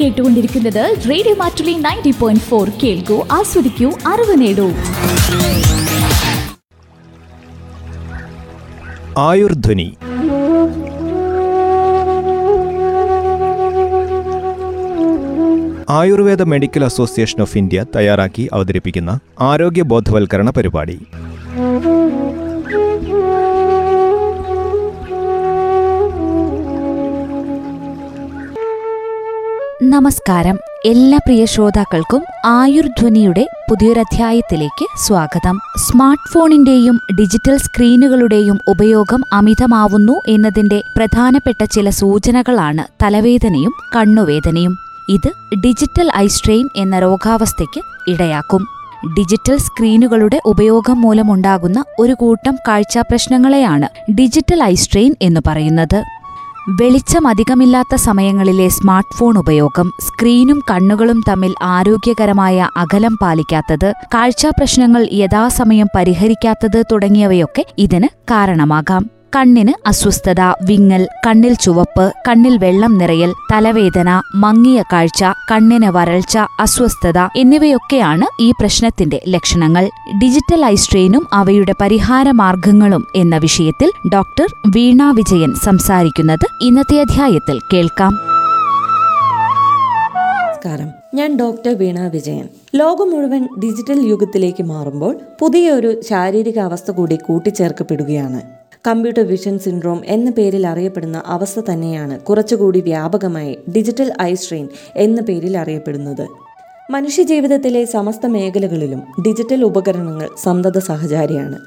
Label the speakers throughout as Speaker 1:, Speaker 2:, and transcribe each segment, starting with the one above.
Speaker 1: കേട്ടുകൊണ്ടിരിക്കുന്നത് radio Mattoli ninety point four കേൾക്കൂ ആസ്വദിക്കൂ അറിവ് നേടൂ.
Speaker 2: Ayurdhwani. Ayurveda medical association of India തയ്യാറാക്കി അവതരിപ്പിക്കുന്ന ആരോഗ്യ ബോധവൽക്കരണ പരിപാടി.
Speaker 3: നമസ്കാരം. എല്ലാ പ്രിയ ശ്രോതാക്കൾക്കും ആയുർധ്വനിയുടെ പുതിയൊരധ്യായത്തിലേക്ക് സ്വാഗതം. സ്മാർട്ട് ഫോണിന്റെയും ഡിജിറ്റൽ സ്ക്രീനുകളുടെയും ഉപയോഗം അമിതമാവുന്നു എന്നതിന്റെ പ്രധാനപ്പെട്ട ചില സൂചനകളാണ് തലവേദനയും കണ്ണുവേദനയും. ഇത് ഡിജിറ്റൽ ഐസ്ട്രെയിൻ എന്ന രോഗാവസ്ഥയ്ക്ക് ഇടയാക്കും. ഡിജിറ്റൽ സ്ക്രീനുകളുടെ ഉപയോഗം മൂലമുണ്ടാകുന്ന ഒരു കൂട്ടം കാഴ്ചാപ്രശ്നങ്ങളെയാണ് ഡിജിറ്റൽ ഐസ്ട്രെയിൻ സ്ട്രെയിൻ എന്ന് പറയുന്നത്. വെളിച്ചം അധികമില്ലാത്ത സമയങ്ങളിലെ സ്മാർട്ട് ഫോൺ ഉപയോഗം സ്ക്രീനും കണ്ണുകളും തമ്മിൽ ആരോഗ്യകരമായ അകലം പാലിക്കാത്തത് കാഴ്ചാപ്രശ്നങ്ങൾ യഥാസമയം പരിഹരിക്കാത്തത് തുടങ്ങിയവയൊക്കെ ഇതിന് കാരണമാകാം. കണ്ണിന് അസ്വസ്ഥത വിങ്ങൽ കണ്ണിൽ ചുവപ്പ് കണ്ണിൽ വെള്ളം നിറയൽ തലവേദന മങ്ങിയ കാഴ്ച കണ്ണിന് വരൾച്ച അസ്വസ്ഥത എന്നിവയൊക്കെയാണ് ഈ പ്രശ്നത്തിന്റെ ലക്ഷണങ്ങൾ. ഡിജിറ്റൽ ഐ സ്ട്രെയിനും അവയുടെ പരിഹാര മാർഗങ്ങളും എന്ന വിഷയത്തിൽ ഡോക്ടർ വീണ വിജയൻ സംസാരിക്കുന്നത് ഇന്നത്തെ അധ്യായത്തിൽ കേൾക്കാം.
Speaker 4: ഞാൻ ഡോക്ടർ വീണ വിജയൻ. ലോകം മുഴുവൻ ഡിജിറ്റൽ യുഗത്തിലേക്ക് മാറുമ്പോൾ പുതിയൊരു ശാരീരിക അവസ്ഥ കൂടി കൂട്ടിച്ചേർക്കപ്പെടുകയാണ്. കമ്പ്യൂട്ടർ വിഷൻ സിൻഡ്രോം എന്ന പേരിൽ അറിയപ്പെടുന്ന അവസ്ഥ തന്നെയാണ് കുറച്ചുകൂടി വ്യാപകമായി ഡിജിറ്റൽ ഐ സ്ട്രെയിൻ എന്ന പേരിൽ അറിയപ്പെടുന്നത്. മനുഷ്യജീവിതത്തിലെ സമസ്ത മേഖലകളിലും ഡിജിറ്റൽ ഉപകരണങ്ങൾ സന്തത സഹചാരിയാണ്.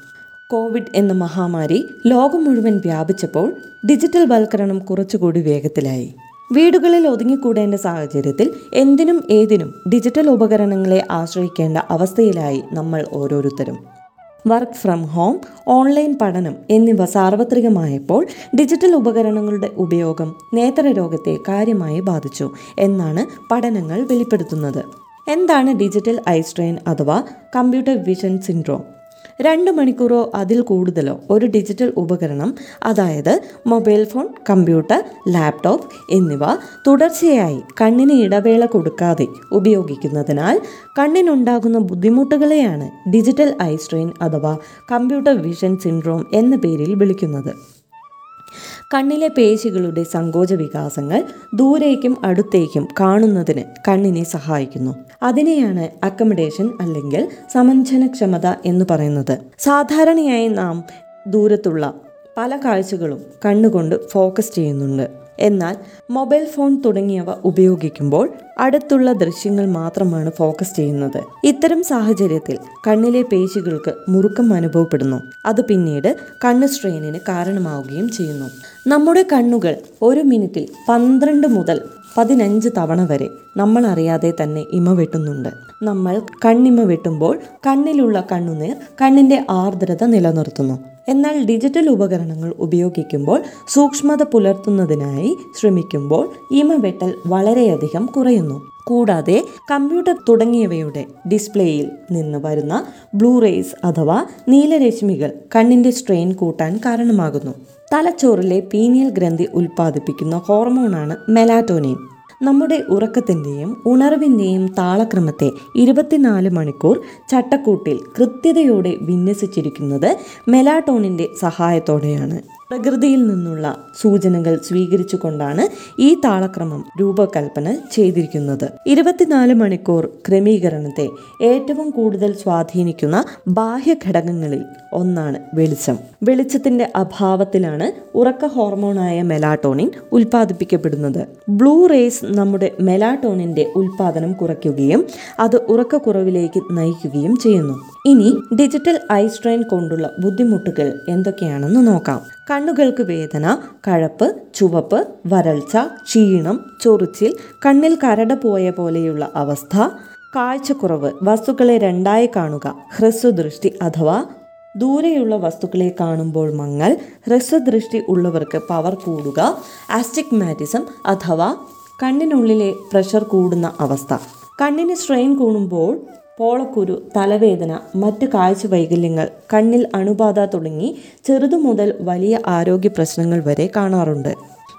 Speaker 4: കോവിഡ് എന്ന മഹാമാരി ലോകം മുഴുവൻ വ്യാപിച്ചപ്പോൾ ഡിജിറ്റൽ വൽക്കരണം കുറച്ചുകൂടി വേഗത്തിലായി. വീടുകളിൽ ഒതുങ്ങിക്കൂടേണ്ട സാഹചര്യത്തിൽ എന്തിനും ഏതിനും ഡിജിറ്റൽ ഉപകരണങ്ങളെ ആശ്രയിക്കേണ്ട അവസ്ഥയിലായി നമ്മൾ ഓരോരുത്തരും. വർക്ക് ഫ്രം ഹോം ഓൺലൈൻ പഠനം എന്നിവ സാർവത്രികമായപ്പോൾ ഡിജിറ്റൽ ഉപകരണങ്ങളുടെ ഉപയോഗം നേത്രരോഗത്തെ കാര്യമായി ബാധിച്ചു എന്നാണ് പഠനങ്ങൾ വെളിപ്പെടുത്തുന്നത്. എന്താണ് ഡിജിറ്റൽ ഐ സ്ട്രെയിൻ അഥവാ കമ്പ്യൂട്ടർ വിഷൻ സിൻഡ്രോം? രണ്ട് മണിക്കൂറോ അതിൽ കൂടുതലോ ഒരു ഡിജിറ്റൽ ഉപകരണം അതായത് മൊബൈൽ ഫോൺ കമ്പ്യൂട്ടർ ലാപ്ടോപ്പ് എന്നിവ തുടർച്ചയായി കണ്ണിന് ഇടവേള കൊടുക്കാതെ ഉപയോഗിക്കുന്നതിനാൽ കണ്ണിനുണ്ടാകുന്ന ബുദ്ധിമുട്ടുകളെയാണ് ഡിജിറ്റൽ ഐ സ്ട്രെയിൻ അഥവാ കമ്പ്യൂട്ടർ വിഷൻ സിൻഡ്രോം എന്ന പേരിൽ വിളിക്കുന്നത്. കണ്ണിലെ പേശികളുടെ സങ്കോച വികാസങ്ങൾ ദൂരേക്കും അടുത്തേക്കും കാണുന്നതിന് കണ്ണിനെ സഹായിക്കുന്നു. അതിനെയാണ് അക്കമഡേഷൻ അല്ലെങ്കിൽ സമഞ്ജനക്ഷമത എന്ന് പറയുന്നത്. സാധാരണയായി നാം ദൂരത്തുള്ള പല കാഴ്ചകളും കണ്ണുകൊണ്ട് ഫോക്കസ് ചെയ്യുന്നുണ്ട്. എന്നാൽ മൊബൈൽ ഫോൺ തുടങ്ങിയവ ഉപയോഗിക്കുമ്പോൾ അടുത്തുള്ള ദൃശ്യങ്ങൾ മാത്രമാണ് ഫോക്കസ് ചെയ്യുന്നത്. ഇത്തരം സാഹചര്യത്തിൽ കണ്ണിലെ പേശികൾക്ക് മുറുക്കം അനുഭവപ്പെടുന്നു. അത് പിന്നീട് കണ്ണ് സ്ട്രെയിനിന് കാരണമാവുകയും ചെയ്യുന്നു. നമ്മുടെ കണ്ണുകൾ ഒരു മിനിറ്റിൽ പന്ത്രണ്ട് മുതൽ പതിനഞ്ച് തവണ വരെ നമ്മൾ അറിയാതെ തന്നെ ഇമ വെട്ടുന്നുണ്ട്. നമ്മൾ കണ്ണിമ വെട്ടുമ്പോൾ കണ്ണിലുള്ള കണ്ണുനീർ കണ്ണിന്റെ ആർദ്രത നിലനിർത്തുന്നു. എന്നാൽ ഡിജിറ്റൽ ഉപകരണങ്ങൾ ഉപയോഗിക്കുമ്പോൾ സൂക്ഷ്മത പുലർത്തുന്നതിനായി ശ്രമിക്കുമ്പോൾ ഇമ വെട്ടൽ വളരെയധികം കുറയുന്നു. കൂടാതെ കമ്പ്യൂട്ടർ തുടങ്ങിയവയുടെ ഡിസ്പ്ലേയിൽ നിന്ന് വരുന്ന ബ്ലൂ റേസ് അഥവാ നീലരശ്മികൾ കണ്ണിന്റെ സ്ട്രെയിൻ കൂട്ടാൻ കാരണമാകുന്നു. തലച്ചോറിലെ പീനിയൽ ഗ്രന്ഥി ഉൽപ്പാദിപ്പിക്കുന്ന ഹോർമോണാണ് മെലാറ്റോനിൻ നമ്മുടെ ഉറക്കത്തിന്റെയും ഉണർവിന്റെയും താളക്രമത്തെ ഇരുപത്തിനാല് മണിക്കൂർ ചട്ടക്കൂട്ടിൽ കൃത്യതയോടെ വിന്യസിച്ചിരിക്കുന്നത് മെലാട്ടോണിന്റെ സഹായത്തോടെയാണ്. പ്രകൃതിയിൽ നിന്നുള്ള സൂചനകൾ സ്വീകരിച്ചുകൊണ്ടാണ് ഈ താളക്രമം രൂപകൽപ്പന ചെയ്തിരിക്കുന്നത്. ഇരുപത്തിനാല് മണിക്കൂർ ക്രമീകരണത്തെ ഏറ്റവും കൂടുതൽ സ്വാധീനിക്കുന്ന ബാഹ്യ ഘടകങ്ങളിൽ ഒന്നാണ് വെളിച്ചം. വെളിച്ചത്തിന്റെ അഭാവത്തിലാണ് ഉറക്ക ഹോർമോണായ മെലാട്ടോണിൻ ഉൽപ്പാദിപ്പിക്കപ്പെടുന്നത്. ബ്ലൂ റേസ് നമ്മുടെ മെലാട്ടോണിന്റെ ഉൽപാദനം കുറയ്ക്കുകയും അത് ഉറക്കക്കുറവിലേക്ക് നയിക്കുകയും ചെയ്യുന്നു. ഇനി ഡിജിറ്റൽ ഐ സ്ട്രെയിൻ കൊണ്ടുള്ള ബുദ്ധിമുട്ടുകൾ എന്തൊക്കെയാണെന്ന് നോക്കാം. കണ്ണുകൾക്ക് വേദന കഴപ്പ് ചുവപ്പ് വരൾച്ച ക്ഷീണം ചൊറിച്ചിൽ കണ്ണിൽ കരട പോയ പോലെയുള്ള അവസ്ഥ കാഴ്ചക്കുറവ് വസ്തുക്കളെ രണ്ടായി കാണുക ഹ്രസ്വദൃഷ്ടി അഥവാ ദൂരെയുള്ള വസ്തുക്കളെ കാണുമ്പോൾ മങ്ങൽ ഹ്രസ്വദൃഷ്ടി ഉള്ളവർക്ക് പവർ കൂടുക ആസ്റ്റിഗ്മാറ്റിസം അഥവാ കണ്ണിനുള്ളിലെ പ്രഷർ കൂടുന്ന അവസ്ഥ. കണ്ണിന് സ്ട്രെയിൻ കൂടുമ്പോൾ പോളക്കുരു തലവേദന മറ്റ് കാഴ്ച വൈകല്യങ്ങൾ കണ്ണിൽ അണുബാധ തുടങ്ങി ചെറുതു മുതൽ വലിയ ആരോഗ്യ പ്രശ്നങ്ങൾ വരെ കാണാറുണ്ട്.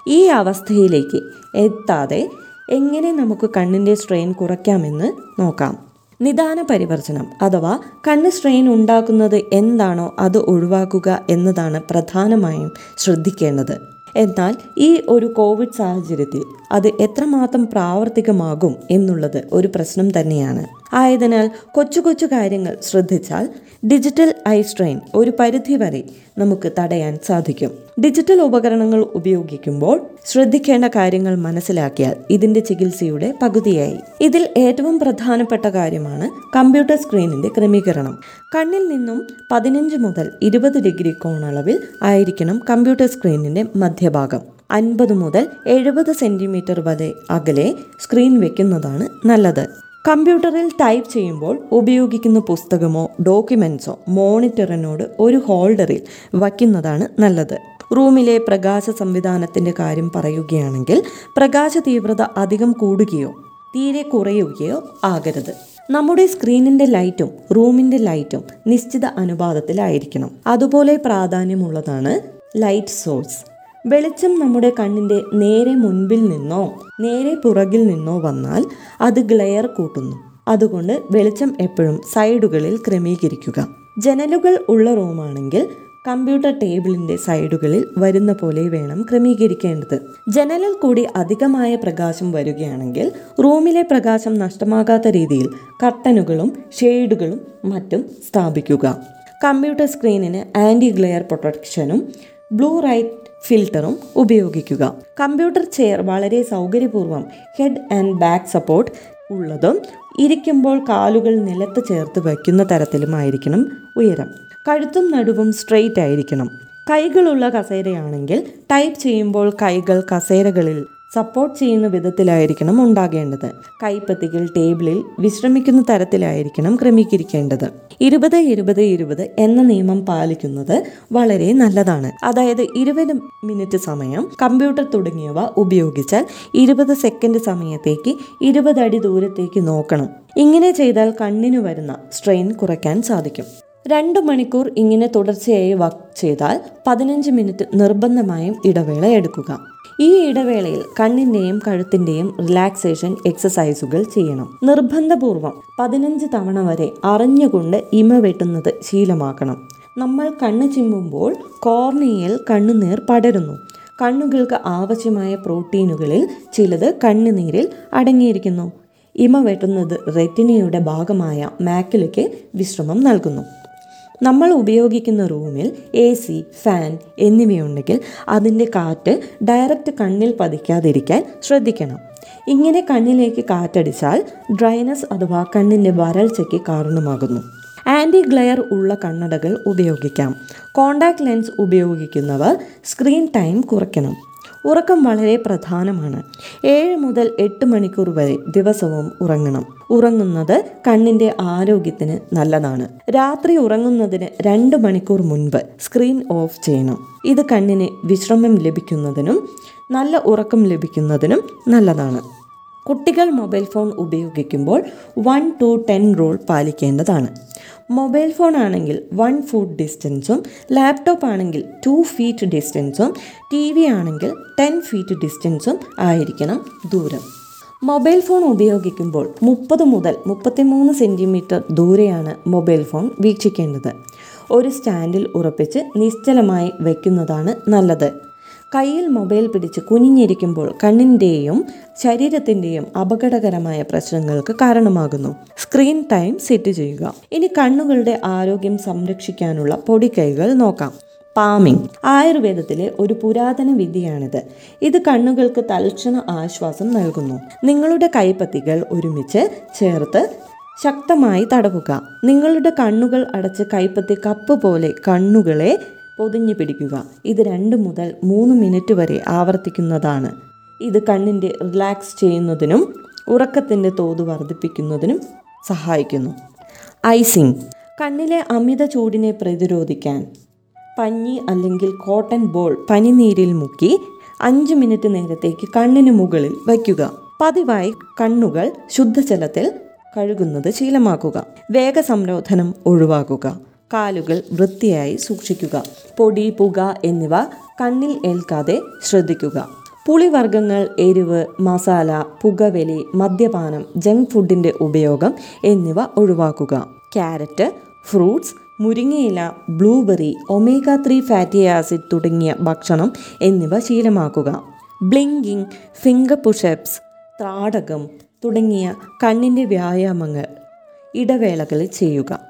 Speaker 4: ഈ അവസ്ഥയിലേക്ക് എത്താതെ എങ്ങനെ നമുക്ക് കണ്ണിന്റെ സ്ട്രെയിൻ കുറയ്ക്കാമെന്ന് നോക്കാം. നിദാന പരിവർജനം അഥവാ കണ്ണ് സ്ട്രെയിൻ ഉണ്ടാക്കുന്നത് എന്താണോ അത് ഒഴിവാക്കുക എന്നതാണ് പ്രധാനമായും ശ്രദ്ധിക്കേണ്ടത്. എന്നാൽ ഈ ഒരു കോവിഡ് സാഹചര്യത്തിൽ അത് എത്രമാത്രം പ്രാവർത്തികമാകും എന്നുള്ളത് ഒരു പ്രശ്നം തന്നെയാണ്. ആയതിനാൽ കൊച്ചു കൊച്ചു കാര്യങ്ങൾ ശ്രദ്ധിച്ചാൽ ഡിജിറ്റൽ ഐ സ്ട്രെയിൻ ഒരു പരിധി വരെ നമുക്ക് തടയാൻ സാധിക്കും. ഡിജിറ്റൽ ഉപകരണങ്ങൾ ഉപയോഗിക്കുമ്പോൾ ശ്രദ്ധിക്കേണ്ട കാര്യങ്ങൾ മനസ്സിലാക്കിയാൽ ഇതിന്റെ ചികിത്സയുടെ പകുതിയായി. ഇതിൽ ഏറ്റവും പ്രധാനപ്പെട്ട കാര്യമാണ് കമ്പ്യൂട്ടർ സ്ക്രീനിന്റെ ക്രമീകരണം. കണ്ണിൽ നിന്നും പതിനഞ്ച് മുതൽ ഇരുപത് ഡിഗ്രി കോണളവിൽ ആയിരിക്കണം കമ്പ്യൂട്ടർ സ്ക്രീനിന്റെ മധ്യഭാഗം. അൻപത് മുതൽ എഴുപത് സെന്റിമീറ്റർ വരെ അകലെ സ്ക്രീൻ വെക്കുന്നതാണ് നല്ലത്. കമ്പ്യൂട്ടറിൽ ടൈപ്പ് ചെയ്യുമ്പോൾ ഉപയോഗിക്കുന്ന പുസ്തകമോ ഡോക്യുമെൻസോ മോണിറ്ററിനോട് ഒരു ഹോൾഡറിൽ വയ്ക്കുന്നതാണ് നല്ലത്. റൂമിലെ പ്രകാശ സംവിധാനത്തിന്റെ കാര്യം പറയുകയാണെങ്കിൽ പ്രകാശ തീവ്രത അധികം കൂടുകയോ തീരെ കുറയുകയോ ആകരുത്. നമ്മുടെ സ്ക്രീനിന്റെ ലൈറ്റും റൂമിന്റെ ലൈറ്റും നിശ്ചിത അനുപാതത്തിലായിരിക്കണം. അതുപോലെ പ്രാധാന്യമുള്ളതാണ് ലൈറ്റ് സോഴ്സ്. വെളിച്ചം നമ്മുടെ കണ്ണിന്റെ നേരെ മുൻപിൽ നിന്നോ നേരെ പുറകിൽ നിന്നോ വന്നാൽ അത് ഗ്ലെയർ കൂട്ടുന്നു. അതുകൊണ്ട് വെളിച്ചം എപ്പോഴും സൈഡുകളിൽ ക്രമീകരിക്കുക. ജനലുകൾ ഉള്ള റൂമാണെങ്കിൽ കമ്പ്യൂട്ടർ ടേബിളിന്റെ സൈഡുകളിൽ വരുന്ന പോലെ വേണം ക്രമീകരിക്കേണ്ടത്. ജനലിൽ കൂടി അധികമായ പ്രകാശം വരികയാണെങ്കിൽ റൂമിലെ പ്രകാശം നഷ്ടമാകാത്ത രീതിയിൽ കർട്ടനുകളും ഷെയ്ഡുകളും മറ്റും സ്ഥാപിക്കുക. കമ്പ്യൂട്ടർ സ്ക്രീനിന് ആന്റി ഗ്ലെയർ പ്രൊട്ടക്ഷനും ബ്ലൂ റൈറ്റ് ഫിൽറ്ററും ഉപയോഗിക്കുക. കമ്പ്യൂട്ടർ ചെയർ വളരെ സൗകര്യപൂർവം ഹെഡ് ആൻഡ് ബാക്ക് സപ്പോർട്ട് ഉള്ളതും ഇരിക്കുമ്പോൾ കാലുകൾ നിലത്ത് ചേർത്ത് വയ്ക്കുന്ന തരത്തിലുമായിരിക്കണം ഉയരം. കഴുത്തും നടുവും സ്ട്രെയിറ്റ് ആയിരിക്കണം. കൈകളുള്ള കസേരയാണെങ്കിൽ ടൈപ്പ് ചെയ്യുമ്പോൾ കൈകൾ കസേരകളിൽ സപ്പോർട്ട് ചെയ്യുന്ന വിധത്തിലായിരിക്കണം ഉണ്ടാകേണ്ടത്. കൈപ്പത്തികൾ ടേബിളിൽ വിശ്രമിക്കുന്ന തരത്തിലായിരിക്കണം ക്രമീകരിക്കേണ്ടത്. ഇരുപത് ഇരുപത് ഇരുപത് എന്ന നിയമം പാലിക്കുന്നത് വളരെ നല്ലതാണ്. അതായത് ഇരുപത് മിനിറ്റ് സമയം കമ്പ്യൂട്ടർ തുടങ്ങിയവ ഉപയോഗിച്ചാൽ ഇരുപത് സെക്കൻഡ് സമയത്തേക്ക് ഇരുപത് അടി ദൂരത്തേക്ക് നോക്കണം. ഇങ്ങനെ ചെയ്താൽ കണ്ണിന് വരുന്ന സ്ട്രെയിൻ കുറയ്ക്കാൻ സാധിക്കും. രണ്ട് മണിക്കൂർ ഇങ്ങനെ തുടർച്ചയായി വർക്ക് ചെയ്താൽ പതിനഞ്ച് മിനിറ്റ് നിർബന്ധമായും ഇടവേള എടുക്കുക. ഈ ഇടവേളയിൽ കണ്ണിന്റെയും കഴുത്തിന്റെയും റിലാക്സേഷൻ എക്സസൈസുകൾ ചെയ്യണം. നിർബന്ധപൂർവം പതിനഞ്ച് തവണ വരെ അറിഞ്ഞുകൊണ്ട് ഇമ വെട്ടുന്നത് ശീലമാക്കണം. നമ്മൾ കണ്ണ് ചിമ്മുമ്പോൾ കോർണിയയിൽ കണ്ണുനീർ പടരുന്നു. കണ്ണുകൾക്ക് ആവശ്യമായ പ്രോട്ടീനുകളിൽ ചിലത് കണ്ണുനീരിൽ അടങ്ങിയിരിക്കുന്നു. ഇമ വെട്ടുന്നത് റെറ്റിനയുടെ ഭാഗമായ മാക്കിലേക്ക് വിശ്രമം നൽകുന്നു. നമ്മൾ ഉപയോഗിക്കുന്ന റൂമിൽ എ സി ഫാൻ എന്നിവയുണ്ടെങ്കിൽ അതിന്റെ കാറ്റ് ഡയറക്റ്റ് കണ്ണിൽ പതിക്കാതിരിക്കാൻ ശ്രദ്ധിക്കണം. ഇങ്ങനെ കണ്ണിലേക്ക് കാറ്റടിച്ചാൽ ഡ്രൈനസ് അഥവാ കണ്ണിന്റെ വരൾച്ചയ്ക്ക് കാരണമാകുന്നു. ആന്റി ഗ്ലെയർ ഉള്ള കണ്ണടകൾ ഉപയോഗിക്കാം. കോണ്ടാക്ട് ലെൻസ് ഉപയോഗിക്കുന്നവർ സ്ക്രീൻ ടൈം കുറയ്ക്കണം. ഉറക്കം വളരെ പ്രധാനമാണ്. ഏഴ് മുതൽ എട്ട് മണിക്കൂർ വരെ ദിവസവും ഉറങ്ങണം. ഉറങ്ങുന്നത് കണ്ണിന്റെ ആരോഗ്യത്തിന് നല്ലതാണ്. രാത്രി ഉറങ്ങുന്നതിന് രണ്ട് മണിക്കൂർ മുൻപ് സ്ക്രീൻ ഓഫ് ചെയ്യണം. ഇത് കണ്ണിന് വിശ്രമം ലഭിക്കുന്നതിനും നല്ല ഉറക്കം ലഭിക്കുന്നതിനും നല്ലതാണ്. കുട്ടികൾ മൊബൈൽ ഫോൺ ഉപയോഗിക്കുമ്പോൾ വൺ ടു ടെൻ റൂൾ പാലിക്കേണ്ടതാണ്. മൊബൈൽ ഫോൺ ആണെങ്കിൽ വൺ ഫുട്ട് ഡിസ്റ്റൻസും ലാപ്ടോപ്പ് ആണെങ്കിൽ ടു ഫീറ്റ് ഡിസ്റ്റൻസും ടി വി ആണെങ്കിൽ ടെൻ ഫീറ്റ് ഡിസ്റ്റൻസും ആയിരിക്കണം ദൂരം. മൊബൈൽ ഫോൺ ഉപയോഗിക്കുമ്പോൾ മുപ്പത് മുതൽ മുപ്പത്തിമൂന്ന് സെന്റിമീറ്റർ ദൂരെയാണ് മൊബൈൽ ഫോൺ വീക്ഷിക്കേണ്ടത്. ഒരു സ്റ്റാൻഡിൽ ഉറപ്പിച്ച് നിശ്ചലമായി വയ്ക്കുന്നതാണ് നല്ലത്. കയ്യിൽ മൊബൈൽ പിടിച്ച് കുനിഞ്ഞിരിക്കുമ്പോൾ കണ്ണിന്റെയും ശരീരത്തിന്റെയും അപകടകരമായ പ്രശ്നങ്ങൾക്ക് കാരണമാകുന്നു. സ്ക്രീൻ ടൈം സെറ്റ് ചെയ്യുക. ഇനി കണ്ണുകളുടെ ആരോഗ്യം സംരക്ഷിക്കാനുള്ള പൊടിക്കൈകൾ നോക്കാം. പാമിംഗ് ആയുർവേദത്തിലെ ഒരു പുരാതന വിദ്യയാണിത്. ഇത് കണ്ണുകൾക്ക് തൽക്ഷണ ആശ്വാസം നൽകുന്നു. നിങ്ങളുടെ കൈപ്പത്തികൾ ഒരുമിച്ച് ചേർത്ത് ശക്തമായി തടവുക. നിങ്ങളുടെ കണ്ണുകൾ അടച്ച് കൈപ്പത്തി കപ്പ് പോലെ കണ്ണുകളെ പൊതിഞ്ഞു പിടിക്കുക. ഇത് രണ്ട് മുതൽ മൂന്ന് മിനിറ്റ് വരെ ആവർത്തിക്കുന്നതാണ്. ഇത് കണ്ണിന്റെ റിലാക്സ് ചെയ്യുന്നതിനും ഉറക്കത്തിന്റെ തോത് വർദ്ധിപ്പിക്കുന്നതിനും സഹായിക്കുന്നു. ഐസിങ്. കണ്ണിലെ അമിത ചൂടിനെ പ്രതിരോധിക്കാൻ പഞ്ഞി അല്ലെങ്കിൽ കോട്ടൺ ബോൾ പനിനീരിൽ മുക്കി അഞ്ച് മിനിറ്റ് നേരത്തേക്ക് കണ്ണിന് മുകളിൽ വയ്ക്കുക. പതിവായി കണ്ണുകൾ ശുദ്ധജലത്തിൽ കഴുകുന്നത് ശീലമാക്കുക. വേഗസംരോധനം ഒഴിവാക്കുക. കാലുകൾ വൃത്തിയായി സൂക്ഷിക്കുക. പൊടി പുക എന്നിവ കണ്ണിൽ ഏൽക്കാതെ ശ്രദ്ധിക്കുക. പുളിവർഗങ്ങൾ എരിവ് മസാല പുകവലി മദ്യപാനം ജങ്ക് ഫുഡിന്റെ ഉപയോഗം എന്നിവ ഒഴിവാക്കുക. ക്യാരറ്റ് ഫ്രൂട്ട്സ് മുരിങ്ങയില blueberry omega three fatty acid തുടങ്ങിയ ഭക്ഷണം എന്നിവ ശീലമാക്കുക. ബ്ലിങ്കിങ് ഫിംഗർ പുഷപ്സ് ത്രാടകം തുടങ്ങിയ കണ്ണിന്റെ വ്യായാമങ്ങൾ ഇടവേളകളിൽ ചെയ്യുക.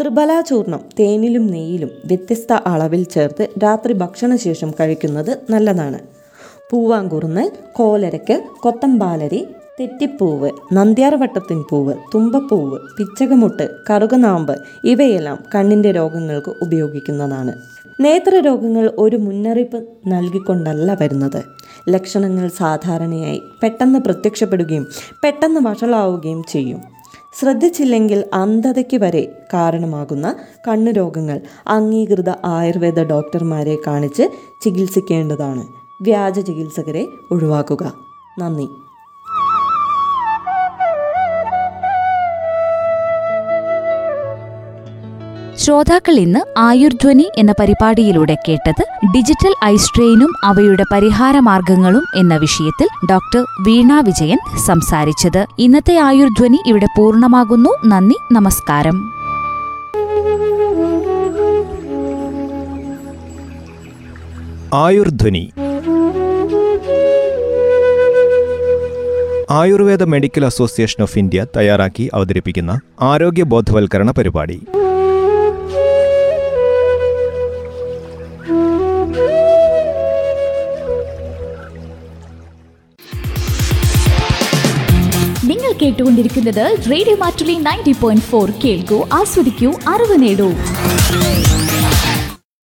Speaker 4: ത്രിബല ചൂർണം തേനിലും നെയ്യിലും വ്യത്യസ്ത അളവിൽ ചേർത്ത് രാത്രി ഭക്ഷണശേഷം കഴിക്കുന്നത് നല്ലതാണ്. പൂവാങ്കുറുന്നൽ കോലരക്ക് കൊത്തമ്പാലരി തെറ്റിപ്പൂവ് നന്ദ്യാർവട്ടത്തിൻ പൂവ് തുമ്പപ്പൂവ് പിച്ചകമുട്ട് കറുകനാമ്പ് ഇവയെല്ലാം കണ്ണിന്റെ രോഗങ്ങൾക്ക് ഉപയോഗിക്കുന്നതാണ്. നേത്രരോഗങ്ങൾ ഒരു മുന്നറിയിപ്പ് നൽകിക്കൊണ്ടല്ല വരുന്നത്. ലക്ഷണങ്ങൾ സാധാരണയായി പെട്ടെന്ന് പ്രത്യക്ഷപ്പെടുകയും പെട്ടെന്ന് വഷളാവുകയും ചെയ്യും. ശ്രദ്ധിച്ചില്ലെങ്കിൽ അന്ധതയ്ക്ക് വരെ കാരണമാകുന്ന കണ്ണുരോഗങ്ങൾ അംഗീകൃത ആയുർവേദ ഡോക്ടർമാരെ കാണിച്ച് ചികിത്സിക്കേണ്ടതാണ്. വ്യാജ ചികിത്സകരെ ഒഴിവാക്കുക. നന്ദി.
Speaker 3: ശ്രോതാക്കൾ ഇന്ന് ആയുർധ്വനി എന്ന പരിപാടിയിലൂടെ കേട്ടത് ഡിജിറ്റൽ ഐ സ്ട്രെയിനും അവയുടെ പരിഹാരമാർഗങ്ങളും എന്ന വിഷയത്തിൽ ഡോക്ടർ വീണ വിജയൻ സംസാരിച്ചത്. ഇന്നത്തെ ആയുർധ്വനി ഇവിടെ പൂർണമാകുന്നു. നന്ദി നമസ്കാരം.
Speaker 2: Ayurdhwani. Ayurveda medical association of India തയ്യാറാക്കി അവതരിപ്പിക്കുന്ന ആരോഗ്യ ബോധവൽക്കരണ പരിപാടി.
Speaker 1: കേട്ടുകൊണ്ടിരിക്കുന്നത് radio Mattoli ninety point four കേൾക്കൂ ആസ്വദിക്കൂ അറിവ് നേടൂ.